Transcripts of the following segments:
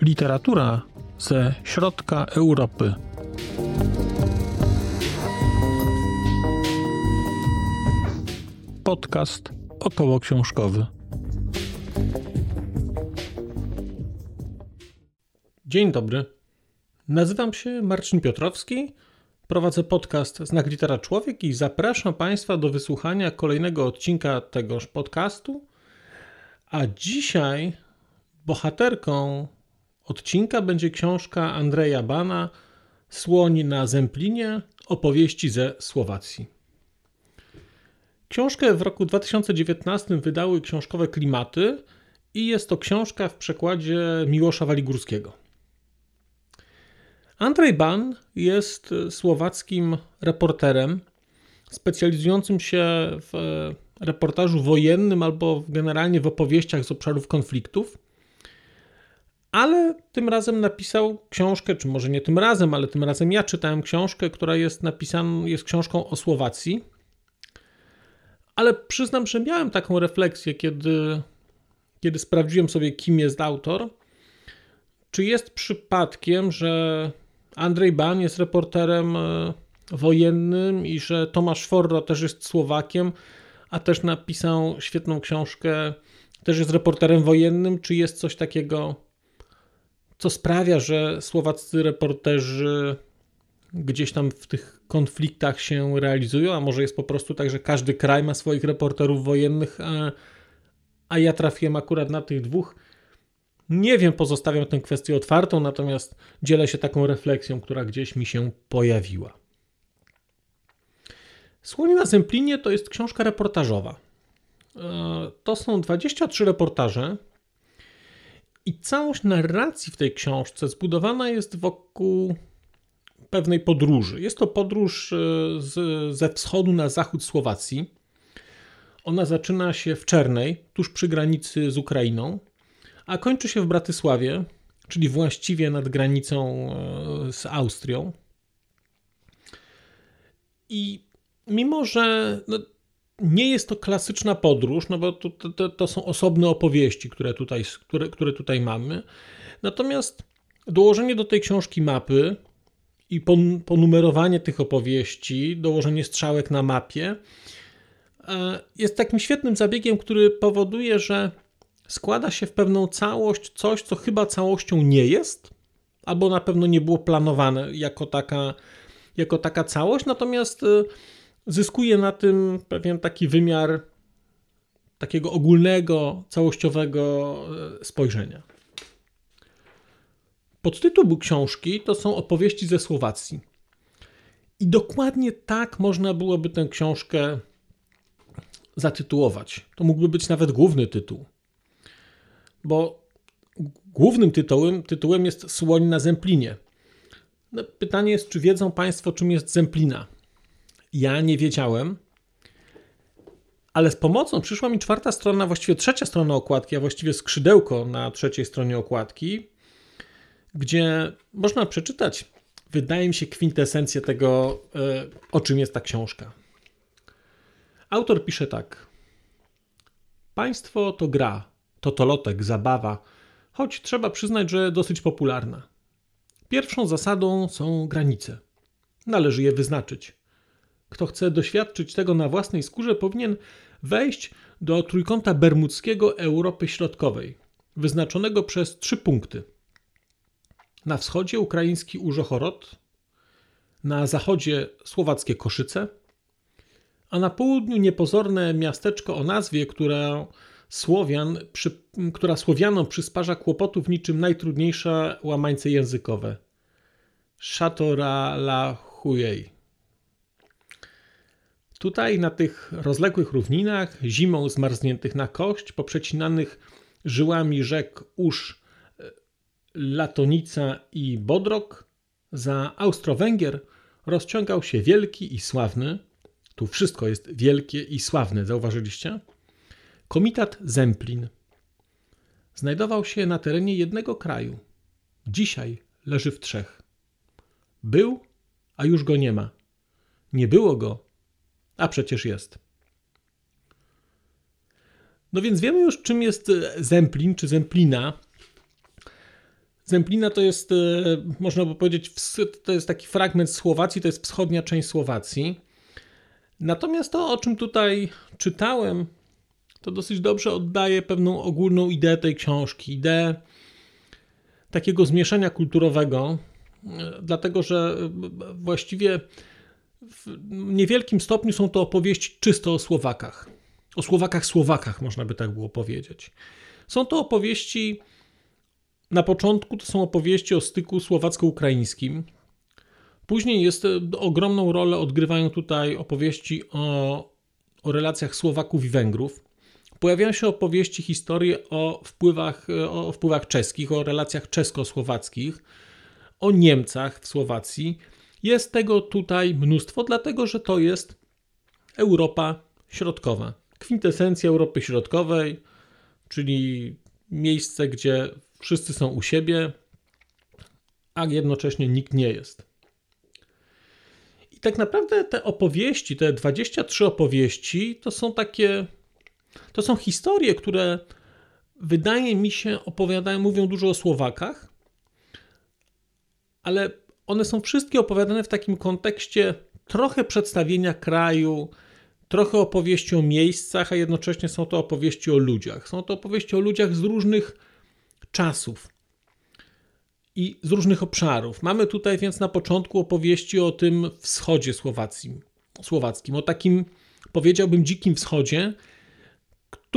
Literatura ze środka Europy. Podcast około książkowy. Dzień dobry. Nazywam się Marcin Piotrowski. Prowadzę podcast Znak Litera Człowiek i zapraszam Państwa do wysłuchania kolejnego odcinka tegoż podcastu. A dzisiaj bohaterką odcinka będzie książka Andrzeja Bana Słoń na Zemplinie opowieści ze Słowacji. Książkę w roku 2019 wydały książkowe Klimaty i jest to książka w przekładzie Miłosza Waligórskiego. Andrzej Ban jest słowackim reporterem specjalizującym się w reportażu wojennym albo generalnie w opowieściach z obszarów konfliktów ale tym razem napisał książkę, czy może nie tym razem, ale tym razem ja czytałem książkę, która jest napisaną, jest książką o Słowacji. Ale przyznam, że miałem taką refleksję, kiedy, kiedy sprawdziłem sobie, kim jest autor. Czy jest przypadkiem, że Andrzej Ban jest reporterem e, wojennym i że Tomasz Forro też jest Słowakiem, a też napisał świetną książkę, też jest reporterem wojennym? Czy jest coś takiego co sprawia, że słowaccy reporterzy gdzieś tam w tych konfliktach się realizują, a może jest po prostu tak, że każdy kraj ma swoich reporterów wojennych, a, a ja trafiłem akurat na tych dwóch. Nie wiem, pozostawiam tę kwestię otwartą, natomiast dzielę się taką refleksją, która gdzieś mi się pojawiła. Słoń na Zemplinie to jest książka reportażowa. E, to są 23 reportaże, i całość narracji w tej książce zbudowana jest wokół pewnej podróży. Jest to podróż e, z, ze wschodu na zachód Słowacji. Ona zaczyna się w Czernej, tuż przy granicy z Ukrainą, a kończy się w Bratysławie, czyli właściwie nad granicą e, z Austrią. I mimo, że no, nie jest to klasyczna podróż, no bo to, to, to, są osobne opowieści, które tutaj, które, które tutaj mamy. Natomiast dołożenie do tej książki mapy i ponumerowanie tych opowieści, dołożenie strzałek na mapie e, jest takim świetnym zabiegiem, który powoduje, że składa się w pewną całość coś, co chyba całością nie jest, albo na pewno nie było planowane jako taka, jako taka całość. Natomiast e, zyskuje na tym pewien taki wymiar takiego ogólnego, całościowego e, spojrzenia. Podtytuł książki to są opowieści ze Słowacji. I dokładnie tak można byłoby tę książkę zatytułować. To mógłby być nawet główny tytuł. Bo głównym tytułem, tytułem jest Słoń na Zemplinie. No, pytanie jest, czy wiedzą Państwo, czym jest Zemplina? Ja nie wiedziałem, ale z pomocą przyszła mi czwarta strona, właściwie trzecia strona okładki, a właściwie skrzydełko na trzeciej stronie okładki, gdzie można przeczytać, wydaje mi się, kwintesencję tego, e, o czym jest ta książka. Autor pisze tak. Państwo to gra, to tolotek, zabawa, choć trzeba przyznać, że dosyć popularna. Pierwszą zasadą są granice. Należy je wyznaczyć. Kto chce doświadczyć tego na własnej skórze, powinien wejść do trójkąta bermudzkiego Europy Środkowej, wyznaczonego przez trzy punkty. Na wschodzie ukraiński Użochorod, na zachodzie słowackie Koszyce, a na południu niepozorne miasteczko o nazwie, która, Słowian, przy, która Słowianom przysparza kłopotów niczym najtrudniejsze łamańce językowe. Chatora la Huyei. Tutaj na tych rozległych równinach, zimą zmarzniętych na kość, poprzecinanych żyłami rzek Usz, Latonica i Bodrok, za Austro-Węgier rozciągał się wielki i sławny, tu wszystko jest wielkie i sławne, zauważyliście? Komitat Zemplin. Znajdował się na terenie jednego kraju. Dzisiaj leży w trzech. Był, a już go nie ma. Nie było go, a przecież jest. No więc wiemy już, czym jest Zemplin czy Zemplina. Zemplina to jest, można by powiedzieć, to jest taki fragment Słowacji, to jest wschodnia część Słowacji. Natomiast to, o czym tutaj czytałem, to dosyć dobrze oddaje pewną ogólną ideę tej książki. Ideę takiego zmieszania kulturowego, dlatego że właściwie w niewielkim stopniu są to opowieści czysto o Słowakach. O Słowakach, Słowakach, można by tak było powiedzieć. Są to opowieści, na początku to są opowieści o styku słowacko-ukraińskim, Później jest e, ogromną rolę odgrywają tutaj opowieści o, o relacjach Słowaków i Węgrów. Pojawiają się opowieści, historie o wpływach, e, o wpływach czeskich, o relacjach czesko-słowackich, o Niemcach w Słowacji. Jest tego tutaj mnóstwo, dlatego że to jest Europa Środkowa. Kwintesencja Europy Środkowej, czyli miejsce, gdzie wszyscy są u siebie, a jednocześnie nikt nie jest. I tak naprawdę te opowieści, te 23 opowieści, to są takie, to są historie, które wydaje mi się opowiadają, mówią dużo o Słowakach, ale one są wszystkie opowiadane w takim kontekście trochę przedstawienia kraju, trochę opowieści o miejscach, a jednocześnie są to opowieści o ludziach. Są to opowieści o ludziach z różnych czasów i z różnych obszarów. Mamy tutaj więc na początku opowieści o tym wschodzie Słowacji, słowackim, o takim powiedziałbym dzikim wschodzie,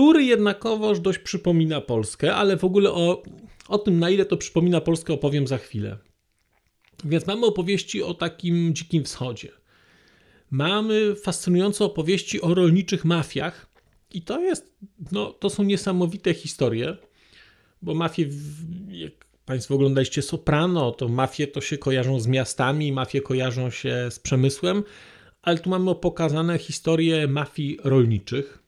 który jednakowoż dość przypomina Polskę, ale w ogóle o, o tym, na ile to przypomina Polskę, opowiem za chwilę. Więc mamy opowieści o takim dzikim wschodzie. Mamy fascynujące opowieści o rolniczych mafiach, i to jest, no, to są niesamowite historie, bo mafie, jak Państwo oglądaliście Soprano, to mafie to się kojarzą z miastami, mafie kojarzą się z przemysłem, ale tu mamy pokazane historie mafii rolniczych.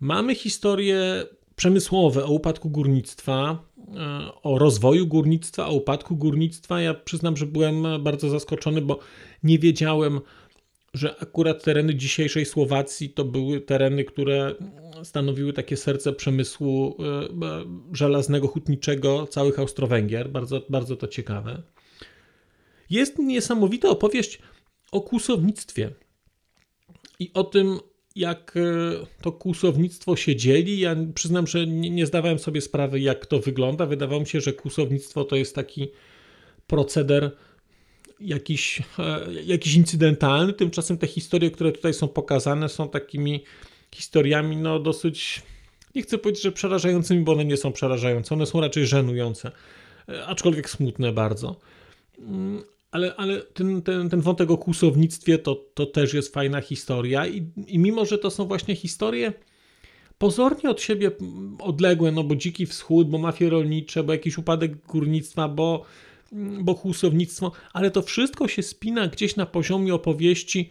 Mamy historie przemysłowe o upadku górnictwa, e, o rozwoju górnictwa, o upadku górnictwa. Ja przyznam, że byłem bardzo zaskoczony, bo nie wiedziałem, że akurat tereny dzisiejszej Słowacji to były tereny, które stanowiły takie serce przemysłu e, żelaznego, hutniczego całych Austro-Węgier. Bardzo, bardzo to ciekawe. Jest niesamowita opowieść o kłusownictwie i o tym, jak e, to kłusownictwo się dzieli. Ja przyznam, że nie, nie zdawałem sobie sprawy, jak to wygląda. Wydawało mi się, że kłusownictwo to jest taki proceder jakiś, jakiś incydentalny. Tymczasem te historie, które tutaj są pokazane, są takimi historiami, no dosyć, nie chcę powiedzieć, że przerażającymi, bo one nie są przerażające, one są raczej żenujące, e, aczkolwiek smutne bardzo. Mm, ale, ale ten, ten, ten wątek o kłusownictwie to, to też jest fajna historia i, i mimo, że to są właśnie historie pozornie od siebie odległe, no bo dziki wschód, bo mafie rolnicze, bo jakiś upadek górnictwa, bo, bo kłusownictwo, ale to wszystko się spina gdzieś na poziomie opowieści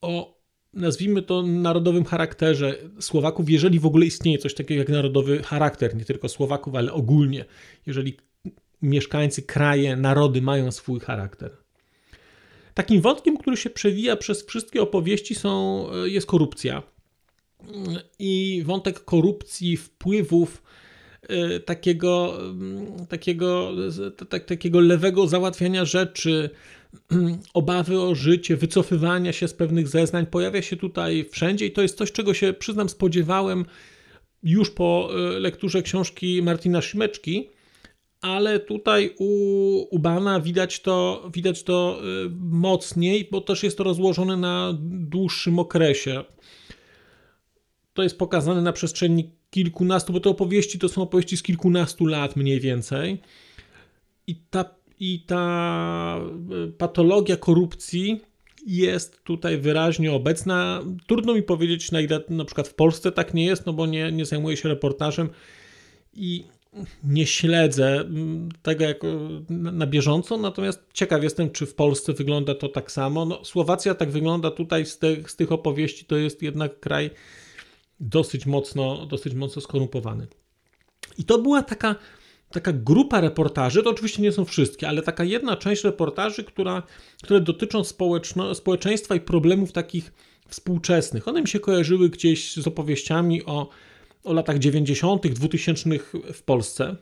o, nazwijmy to, narodowym charakterze Słowaków, jeżeli w ogóle istnieje coś takiego jak narodowy charakter, nie tylko Słowaków, ale ogólnie, jeżeli mieszkańcy, kraje, narody mają swój charakter. Takim wątkiem, który się przewija przez wszystkie opowieści są, jest korupcja. I wątek korupcji, wpływów, e, takiego, takiego, takiego lewego załatwiania rzeczy, obawy o życie, wycofywania się z pewnych zeznań pojawia się tutaj wszędzie i to jest coś, czego się, przyznam, spodziewałem już po e, lekturze książki Martina Szymeczki, ale tutaj u, u Bana widać to, widać to e, mocniej, bo też jest to rozłożone na dłuższym okresie. To jest pokazane na przestrzeni kilkunastu, bo te opowieści to są opowieści z kilkunastu lat mniej więcej. I ta i ta e, patologia korupcji jest tutaj wyraźnie obecna. Trudno mi powiedzieć, na ile na przykład w Polsce tak nie jest, no bo nie, nie zajmuję się reportażem i nie śledzę mm, tego jak na bieżąco, natomiast ciekaw jestem, czy w Polsce wygląda to tak samo. No, Słowacja tak wygląda tutaj z tych, z tych opowieści, to jest jednak kraj dosyć mocno, dosyć mocno skorumpowany. I to była taka taka grupa reportaży, to oczywiście nie są wszystkie, ale taka jedna część reportaży, która, które dotyczą społeczno, społeczeństwa i problemów takich współczesnych. One mi się kojarzyły gdzieś z opowieściami o, o latach 90., 2000 w Polsce.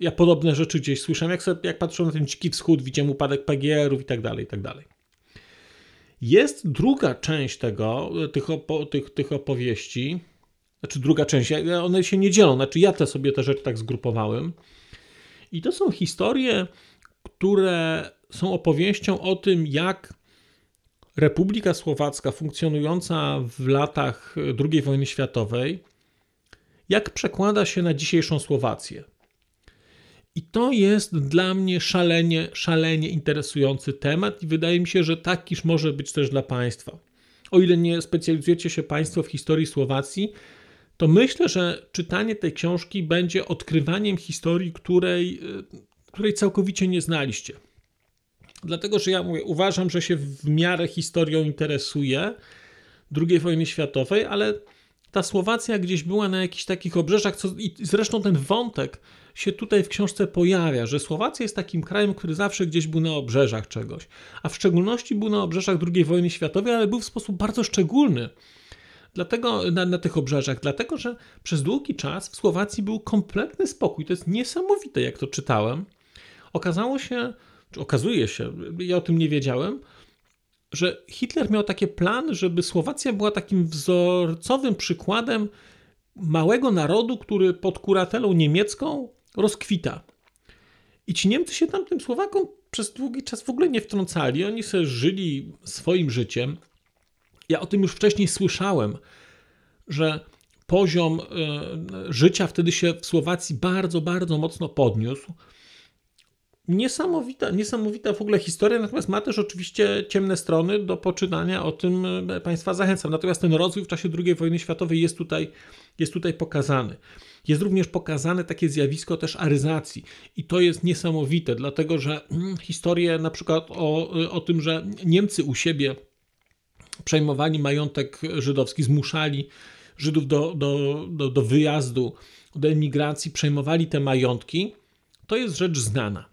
Ja podobne rzeczy gdzieś słyszałem, jak, sobie, jak patrzę na ten dziki wschód, widziałem upadek PGR-ów i tak dalej, i tak dalej. Jest druga część tego, tych, opo, tych, tych opowieści, znaczy druga część, one się nie dzielą, znaczy ja te sobie te rzeczy tak zgrupowałem. I to są historie, które są opowieścią o tym, jak Republika Słowacka funkcjonująca w latach II wojny światowej, jak przekłada się na dzisiejszą Słowację. I to jest dla mnie szalenie, szalenie interesujący temat i wydaje mi się, że takiż może być też dla Państwa. O ile nie specjalizujecie się Państwo w historii Słowacji, to myślę, że czytanie tej książki będzie odkrywaniem historii, której, y, której całkowicie nie znaliście. Dlatego, że ja mówię, uważam, że się w miarę historią interesuję II wojny światowej, ale ta Słowacja gdzieś była na jakichś takich obrzeżach, co, i zresztą ten wątek się tutaj w książce pojawia, że Słowacja jest takim krajem, który zawsze gdzieś był na obrzeżach czegoś, a w szczególności był na obrzeżach II wojny światowej, ale był w sposób bardzo szczególny. Dlatego na, na, tych obrzeżach, dlatego że przez długi czas w Słowacji był kompletny spokój. To jest niesamowite, jak to czytałem. Okazało się, okazuje się, ja o tym nie wiedziałem, że Hitler miał taki plan, żeby Słowacja była takim wzorcowym przykładem małego narodu, który pod kuratelą niemiecką rozkwita. I ci Niemcy się tam tym Słowakom przez długi czas w ogóle nie wtrącali. Oni sobie żyli swoim życiem. Ja o tym już wcześniej słyszałem, że poziom e, życia wtedy się w Słowacji bardzo, bardzo mocno podniósł. Niesamowita, niesamowita w ogóle historia, natomiast ma też oczywiście ciemne strony do poczytania, o tym e, Państwa zachęcam. Natomiast ten rozwój w czasie II wojny światowej jest tutaj, jest tutaj pokazany. Jest również pokazane takie zjawisko też aryzacji i to jest niesamowite, dlatego że mm, historie na przykład o, o tym, że Niemcy u siebie przejmowali majątek żydowski, zmuszali Żydów do, do, do, do wyjazdu, do emigracji, przejmowali te majątki, to jest rzecz znana.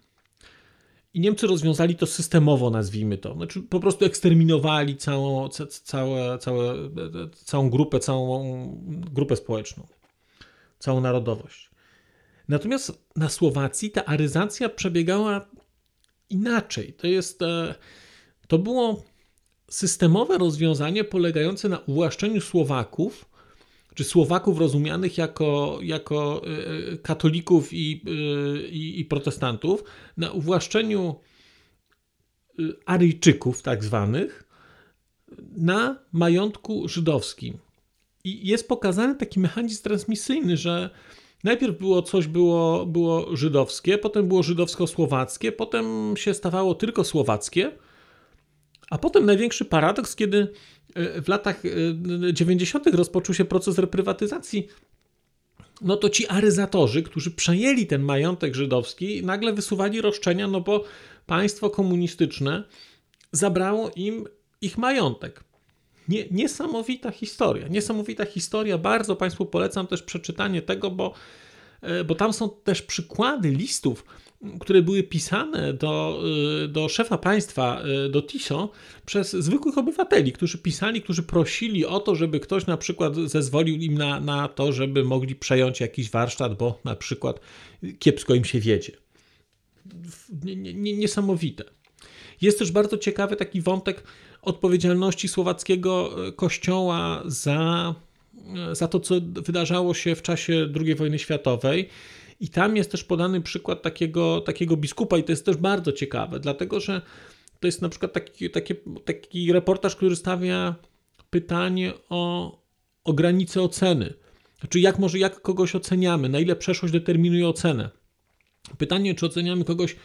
I Niemcy rozwiązali to systemowo, nazwijmy to. Znaczy po prostu eksterminowali całą, ca, całe, całe, całą grupę, całą grupę społeczną, całą narodowość. Natomiast na Słowacji ta aryzacja przebiegała inaczej. To jest, e, to było systemowe rozwiązanie polegające na uwłaszczeniu Słowaków, czy Słowaków rozumianych jako, jako e, katolików i, e, i, i protestantów, na uwłaszczeniu e, Aryjczyków, tak zwanych, na majątku żydowskim. I jest pokazany taki mechanizm transmisyjny, że najpierw było coś było, było żydowskie, potem było żydowsko-słowackie, potem się stawało tylko słowackie, a potem największy paradoks, kiedy e, w latach 90. E, rozpoczął się proces reprywatyzacji, no to ci aryzatorzy, którzy przejęli ten majątek żydowski, nagle wysuwali roszczenia, no bo państwo komunistyczne zabrało im ich majątek. Nie, niesamowita historia, niesamowita historia. Bardzo Państwu polecam też przeczytanie tego, bo, e, bo tam są też przykłady listów które były pisane do, y, do szefa państwa, y, do TISO, przez zwykłych obywateli, którzy pisali, którzy prosili o to, żeby ktoś na przykład zezwolił im na, na to, żeby mogli przejąć jakiś warsztat, bo na przykład kiepsko im się wiedzie. Niesamowite. Jest też bardzo ciekawy taki wątek odpowiedzialności słowackiego y, kościoła za, za to, co wydarzało się w czasie II wojny światowej i tam jest też podany przykład takiego, takiego biskupa, i to jest też bardzo ciekawe, dlatego że to jest na przykład taki, taki, taki reportaż, który stawia pytanie o, o granicę oceny. Znaczy, jak może, jak kogoś oceniamy, na ile przeszłość determinuje ocenę. Pytanie, czy oceniamy kogoś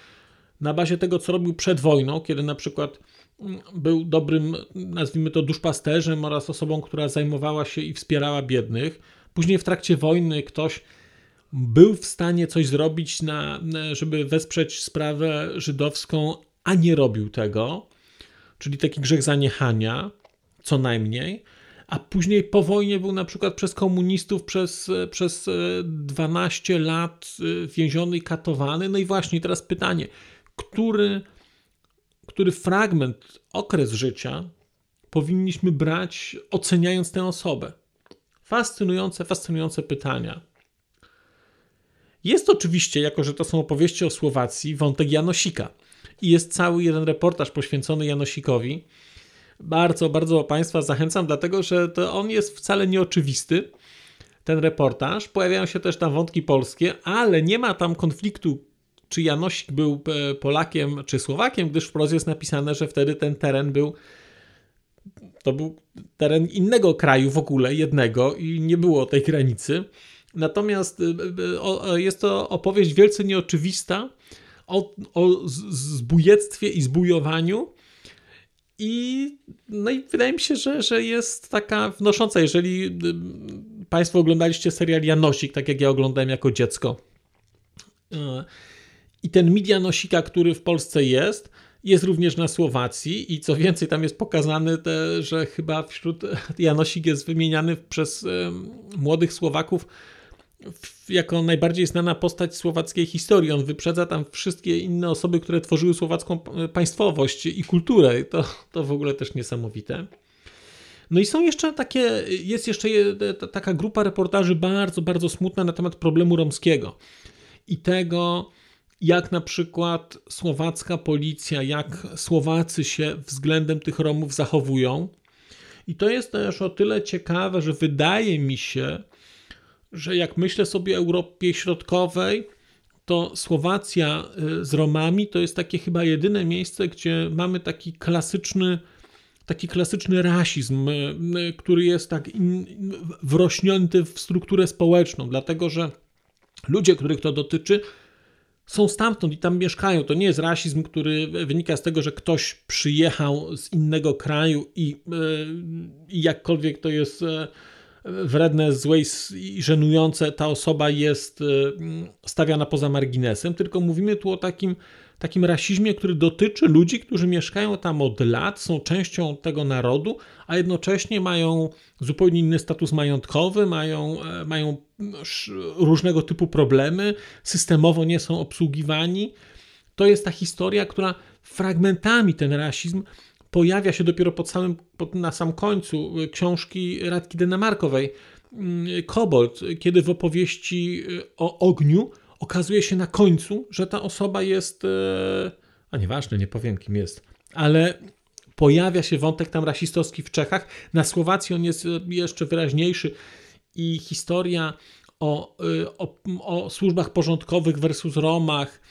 na bazie tego, co robił przed wojną, kiedy na przykład mm, był dobrym, nazwijmy to, duszpasterzem oraz osobą, która zajmowała się i wspierała biednych. Później w trakcie wojny ktoś był w stanie coś zrobić, na, żeby wesprzeć sprawę żydowską, a nie robił tego, czyli taki grzech zaniechania, co najmniej, a później po wojnie był na przykład przez komunistów przez, przez 12 lat więziony i katowany. No i właśnie teraz pytanie, który, który fragment, okres życia powinniśmy brać, oceniając tę osobę? Fascynujące, fascynujące pytania. Jest oczywiście, jako że to są opowieści o Słowacji, wątek Janosika. I jest cały jeden reportaż poświęcony Janosikowi. Bardzo, bardzo Państwa zachęcam, dlatego że to on jest wcale nieoczywisty, ten reportaż. Pojawiają się też tam wątki polskie, ale nie ma tam konfliktu, czy Janosik był e, Polakiem, czy Słowakiem, gdyż wprost jest napisane, że wtedy ten teren był to był teren innego kraju w ogóle, jednego i nie było tej granicy. Natomiast y, y, y, jest to opowieść wielce nieoczywista o, o zbójectwie i zbujowaniu. I, no i wydaje mi się, że, że jest taka wnosząca. Jeżeli Państwo oglądaliście serial Janosik, tak jak ja oglądałem jako dziecko, i ten mit Janosika, który w Polsce jest, jest również na Słowacji i co więcej, tam jest pokazane, te, że chyba wśród Janosik jest wymieniany przez młodych Słowaków jako najbardziej znana postać słowackiej historii. On wyprzedza tam wszystkie inne osoby, które tworzyły słowacką państwowość i kulturę. To, to w ogóle też niesamowite. No i są jeszcze takie, jest jeszcze taka grupa reportaży bardzo, bardzo smutna na temat problemu romskiego i tego, jak na przykład słowacka policja, jak Słowacy się względem tych Romów zachowują. I to jest też o tyle ciekawe, że wydaje mi się, że jak myślę sobie o Europie Środkowej, to Słowacja y, z Romami to jest takie chyba jedyne miejsce, gdzie mamy taki klasyczny, taki klasyczny rasizm, y, y, który jest tak wrośnięty w strukturę społeczną, dlatego że ludzie, których to dotyczy, są stamtąd i tam mieszkają. To nie jest rasizm, który wynika z tego, że ktoś przyjechał z innego kraju i, i jakkolwiek to jest wredne, złe i żenujące, ta osoba jest y, stawiana poza marginesem, tylko mówimy tu o takim, takim rasizmie, który dotyczy ludzi, którzy mieszkają tam od lat, są częścią tego narodu, a jednocześnie mają zupełnie inny status majątkowy, mają, e, mają różnego typu problemy, systemowo nie są obsługiwani. To jest ta historia, która fragmentami ten rasizm pojawia się dopiero pod samym, pod, na sam końcu y, książki Radki Denemarkowej, mm, Kobold, kiedy w opowieści y, o ogniu okazuje się na końcu, że ta osoba jest, y, a nieważne, nie powiem kim jest, ale pojawia się wątek tam rasistowski w Czechach. Na Słowacji on jest jeszcze wyraźniejszy i historia o, o, o służbach porządkowych versus Romach,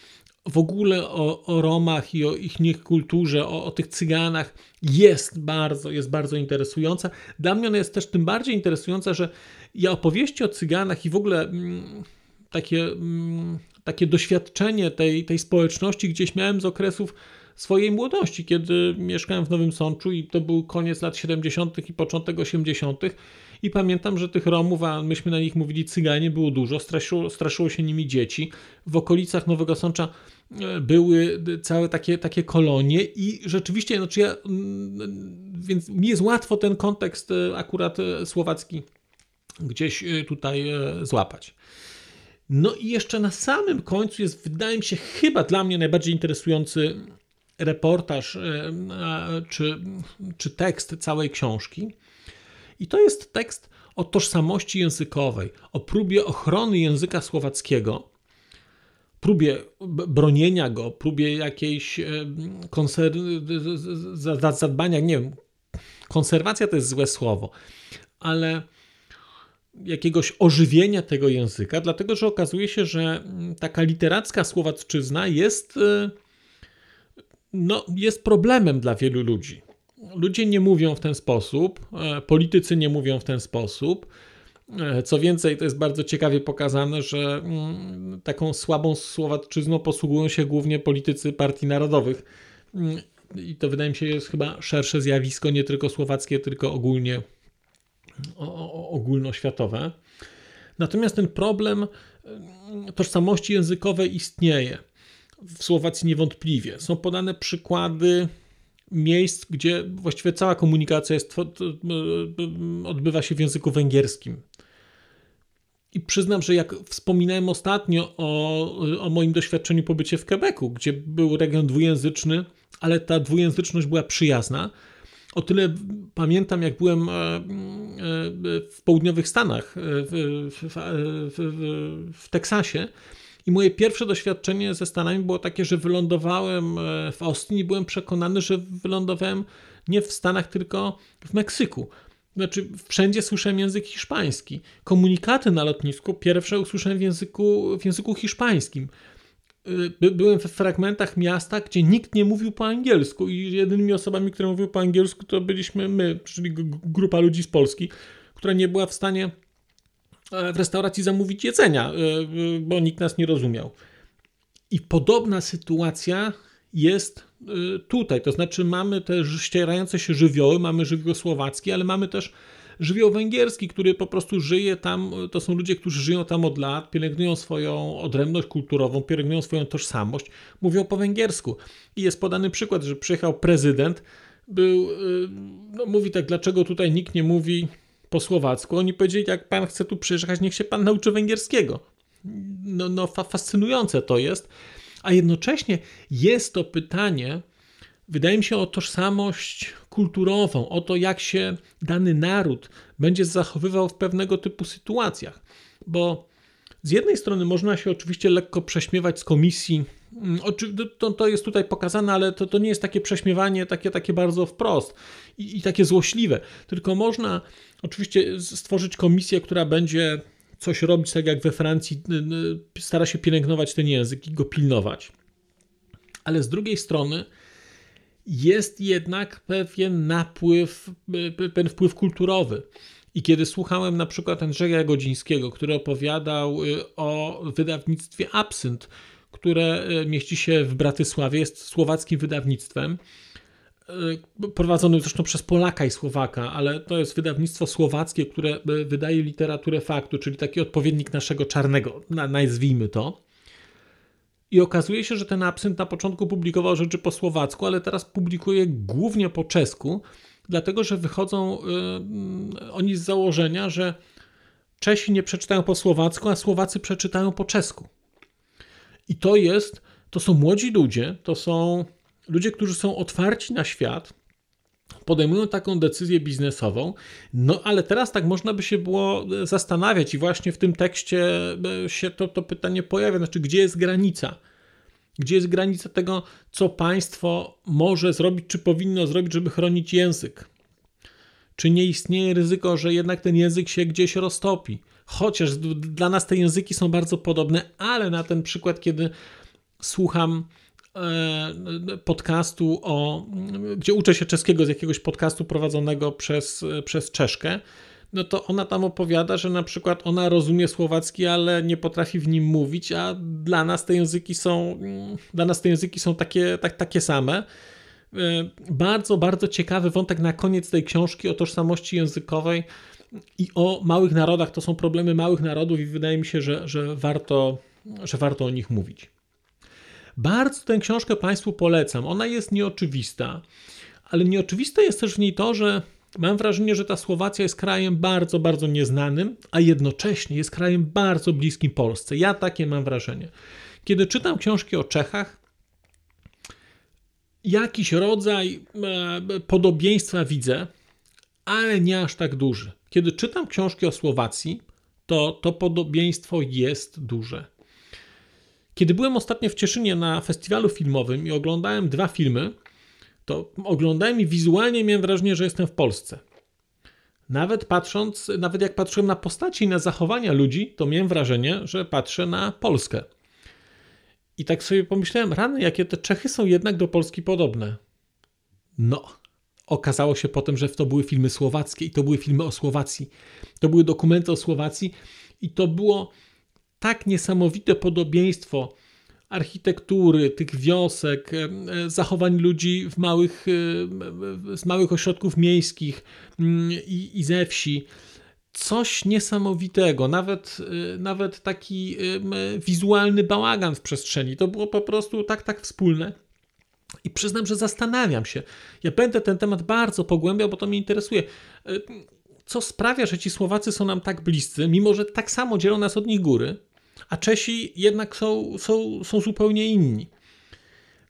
w ogóle o, o Romach i o ich kulturze, o, o, tych Cyganach jest bardzo, jest bardzo interesująca. Dla mnie ona jest też tym bardziej interesująca, że ja opowieści o Cyganach i w ogóle mm, takie, mm, takie doświadczenie tej, tej społeczności gdzieś miałem z okresów swojej młodości, kiedy mieszkałem w Nowym Sączu i to był koniec lat 70. i początek 80. I pamiętam, że tych Romów, a myśmy na nich mówili Cyganie, było dużo, straszyło, straszyło się nimi dzieci. W okolicach Nowego Sącza były całe takie, takie kolonie i rzeczywiście, znaczy ja, mm, więc mi jest łatwo ten kontekst e, akurat e, słowacki gdzieś tutaj złapać. No i jeszcze na samym końcu jest, wydaje mi się, chyba dla mnie najbardziej interesujący reportaż czy, czy tekst całej książki. I to jest tekst o tożsamości językowej, o próbie ochrony języka słowackiego, próbie bronienia go, próbie jakiejś konser- zadbania, nie wiem, konserwacja to jest złe słowo, ale jakiegoś ożywienia tego języka, dlatego że okazuje się, że taka literacka słowacczyzna jest, e, no, jest problemem dla wielu ludzi ludzie nie mówią w ten sposób, e, politycy nie mówią w ten sposób. E, co więcej, to jest bardzo ciekawie pokazane, że mm, taką słabą słowacczyzną posługują się głównie politycy partii narodowych. Mm, I to wydaje mi się jest chyba szersze zjawisko, nie tylko słowackie, tylko ogólnie ogólnoświatowe. Natomiast ten problem mm, tożsamości językowej istnieje. W Słowacji niewątpliwie. Są podane przykłady miejsc, gdzie właściwie cała komunikacja jest, odbywa się w języku węgierskim. I przyznam, że jak wspominałem ostatnio o, o moim doświadczeniu pobycie w Quebecu, gdzie był region dwujęzyczny, ale ta dwujęzyczność była przyjazna, o tyle pamiętam, jak byłem e, e, w południowych Stanach, e, w, w, w, w Teksasie, i moje pierwsze doświadczenie ze Stanami było takie, że wylądowałem w Austin i byłem przekonany, że wylądowałem nie w Stanach, tylko w Meksyku. Znaczy, wszędzie słyszałem język hiszpański. Komunikaty na lotnisku pierwsze usłyszałem w języku, w języku hiszpańskim. Y, byłem w fragmentach miasta, gdzie nikt nie mówił po angielsku i jedynymi osobami, które mówiły po angielsku to byliśmy my, czyli grupa ludzi z Polski, która nie była w stanie e, w restauracji zamówić jedzenia, e, bo nikt nas nie rozumiał. I podobna sytuacja jest tutaj, to znaczy mamy te ścierające się żywioły, mamy żywioł słowacki, ale mamy też żywioł węgierski, który po prostu żyje tam, to są ludzie, którzy żyją tam od lat, pielęgnują swoją odrębność kulturową, pielęgnują swoją tożsamość, mówią po węgiersku. I jest podany przykład, że przyjechał prezydent, był, y, no mówi tak, dlaczego tutaj nikt nie mówi po słowacku. Oni powiedzieli, jak pan chce tu przyjechać, niech się pan nauczy węgierskiego. No, no fascynujące to jest. A jednocześnie jest to pytanie, wydaje mi się, o tożsamość kulturową, o to, jak się dany naród będzie zachowywał w pewnego typu sytuacjach. Bo z jednej strony można się oczywiście lekko prześmiewać z komisji. Mm, to, jest tutaj pokazane, ale to, to nie jest takie prześmiewanie takie, takie bardzo wprost i, i takie złośliwe. Tylko można oczywiście stworzyć komisję, która będzie coś robić, tak jak we Francji, stara się pielęgnować ten język i go pilnować. Ale z drugiej strony jest jednak pewien napływ, pewien wpływ kulturowy. I kiedy słuchałem na przykład Andrzeja Godzińskiego, który opowiadał y, o wydawnictwie Absynt, które y, mieści się w Bratysławie, jest słowackim wydawnictwem, y, prowadzonym zresztą przez Polaka i Słowaka, ale to jest wydawnictwo słowackie, które wydaje literaturę faktu, czyli taki odpowiednik naszego czarnego, nazwijmy to. I okazuje się, że ten absynt na początku publikował rzeczy po słowacku, ale teraz publikuje głównie po czesku, dlatego że wychodzą yy, oni z założenia, że Czesi nie przeczytają po słowacku, a Słowacy przeczytają po czesku. I to jest, to są młodzi ludzie, to są ludzie, którzy są otwarci na świat, podejmują taką decyzję biznesową, no ale teraz tak można by się było zastanawiać i właśnie w tym tekście e, się to, to pytanie pojawia, znaczy gdzie jest granica? Gdzie jest granica tego, co państwo może zrobić, czy powinno zrobić, żeby chronić język? Czy nie istnieje ryzyko, że jednak ten język się gdzieś roztopi? Chociaż dla nas te języki są bardzo podobne, ale na ten przykład, kiedy słucham E, podcastu, o, gdzie uczę się czeskiego z jakiegoś podcastu prowadzonego przez, przez Czeszkę, no to ona tam opowiada, że na przykład ona rozumie słowacki, ale nie potrafi w nim mówić, a dla nas te języki są, dla nas te języki są takie, tak, takie same. E, bardzo, bardzo ciekawy wątek na koniec tej książki o tożsamości językowej i o małych narodach. To są problemy małych narodów i wydaje mi się, że, że, warto, że warto o nich mówić. Bardzo tę książkę Państwu polecam. Ona jest nieoczywista, ale nieoczywiste jest też w niej to, że mam wrażenie, że ta Słowacja jest krajem bardzo, bardzo nieznanym, a jednocześnie jest krajem bardzo bliskim Polsce. Ja takie mam wrażenie. Kiedy czytam książki o Czechach, jakiś rodzaj e, podobieństwa widzę, ale nie aż tak duży. Kiedy czytam książki o Słowacji, to to podobieństwo jest duże. Kiedy byłem ostatnio w Cieszynie na festiwalu filmowym i oglądałem dwa filmy, to oglądałem i wizualnie miałem wrażenie, że jestem w Polsce. Nawet patrząc, nawet jak patrzyłem na postaci i na zachowania ludzi, to miałem wrażenie, że patrzę na Polskę. I tak sobie pomyślałem, rany, jakie te Czechy są jednak do Polski podobne. No, okazało się potem, że to były filmy słowackie i to były filmy o Słowacji. To były dokumenty o Słowacji i to było tak niesamowite podobieństwo architektury, tych wiosek, e, zachowań ludzi w małych, e, z małych ośrodków miejskich mm, i, i ze wsi. Coś niesamowitego, nawet, e, nawet taki wizualny bałagan w przestrzeni. To było po prostu tak, tak wspólne. I przyznam, że zastanawiam się. Ja będę ten temat bardzo pogłębiał, bo to mnie interesuje. Co sprawia, że ci Słowacy są nam tak bliscy, mimo że tak samo dzielą nas od nich góry, a Czesi jednak są, są, są zupełnie inni.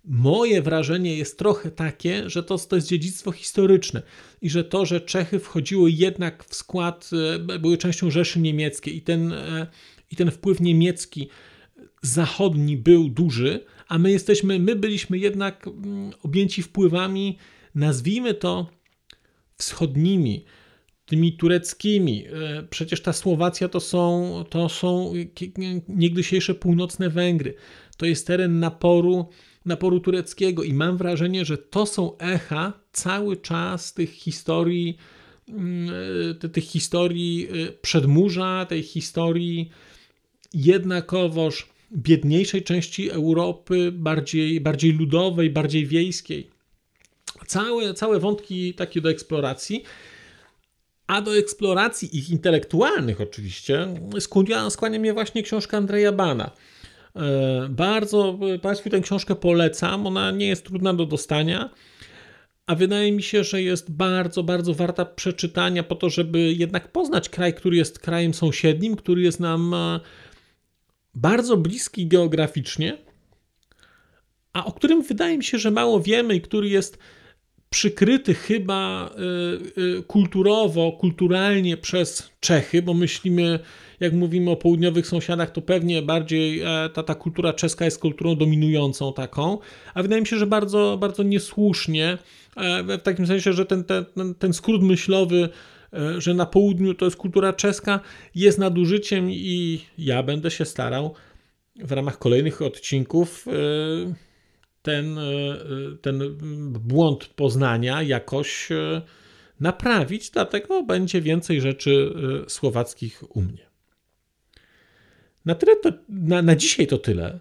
Moje wrażenie jest trochę takie, że to, to jest dziedzictwo historyczne i że to, że Czechy wchodziły jednak w skład, e, były częścią Rzeszy Niemieckiej i ten, e, i ten wpływ niemiecki zachodni był duży, a my jesteśmy, my byliśmy jednak mm, objęci wpływami, nazwijmy to wschodnimi, tymi tureckimi. E, przecież ta Słowacja to są, to są niegdysiejsze północne Węgry. To jest teren naporu, naporu tureckiego i mam wrażenie, że to są echa cały czas tych historii, mm, e, tych historii e, przedmurza, tej historii jednakowoż biedniejszej części Europy, bardziej, bardziej ludowej, bardziej wiejskiej. Całe, całe wątki takie do eksploracji. A do eksploracji ich intelektualnych oczywiście skłania, mnie właśnie książka Andrzeja Bana. E, bardzo Państwu tę książkę polecam. Ona nie jest trudna do dostania, a wydaje mi się, że jest bardzo, bardzo warta przeczytania po to, żeby jednak poznać kraj, który jest krajem sąsiednim, który jest nam e, bardzo bliski geograficznie, a o którym wydaje mi się, że mało wiemy i który jest przykryty chyba y, y, kulturowo, kulturalnie przez Czechy, bo myślimy, jak mówimy o południowych sąsiadach, to pewnie bardziej e, ta, ta kultura czeska jest kulturą dominującą taką, a wydaje mi się, że bardzo, bardzo niesłusznie, e, w takim sensie, że ten, ten, ten skrót myślowy, e, że na południu to jest kultura czeska, jest nadużyciem i ja będę się starał w ramach kolejnych odcinków ten, e, ten błąd poznania jakoś e, naprawić, dlatego będzie więcej rzeczy e, słowackich u mnie. Na, tyle to, na, na dzisiaj to tyle.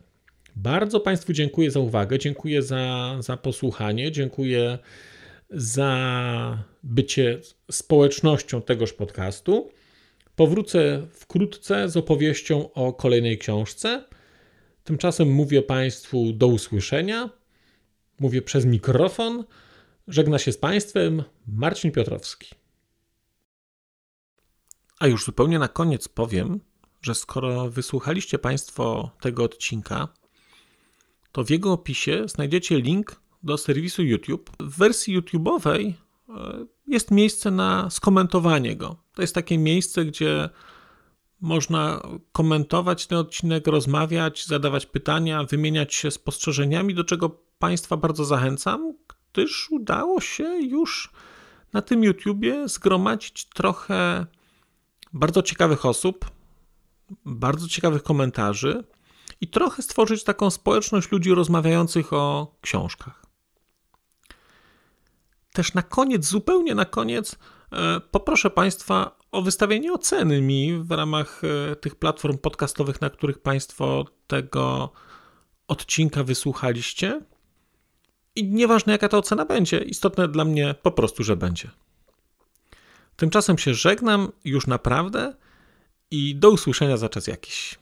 Bardzo Państwu dziękuję za uwagę, dziękuję za, za posłuchanie, dziękuję za bycie społecznością tegoż podcastu. Powrócę wkrótce z opowieścią o kolejnej książce. Tymczasem mówię Państwu do usłyszenia. Mówię przez mikrofon. Żegna się z Państwem Marcin Piotrowski. A już zupełnie na koniec powiem, że skoro wysłuchaliście Państwo tego odcinka, to w jego opisie znajdziecie link do serwisu YouTube. W wersji YouTube'owej e, jest miejsce na skomentowanie go. To jest takie miejsce, gdzie można komentować ten odcinek, rozmawiać, zadawać pytania, wymieniać się spostrzeżeniami, do czego Państwa bardzo zachęcam, gdyż udało się już na tym YouTubie zgromadzić trochę bardzo ciekawych osób, bardzo ciekawych komentarzy i trochę stworzyć taką społeczność ludzi rozmawiających o książkach. Też na koniec, zupełnie na koniec, e, poproszę Państwa o wystawienie oceny mi w ramach e, tych platform podcastowych, na których Państwo tego odcinka wysłuchaliście. I nieważne jaka ta ocena będzie, istotne dla mnie po prostu, że będzie. Tymczasem się żegnam już naprawdę i do usłyszenia za czas jakiś.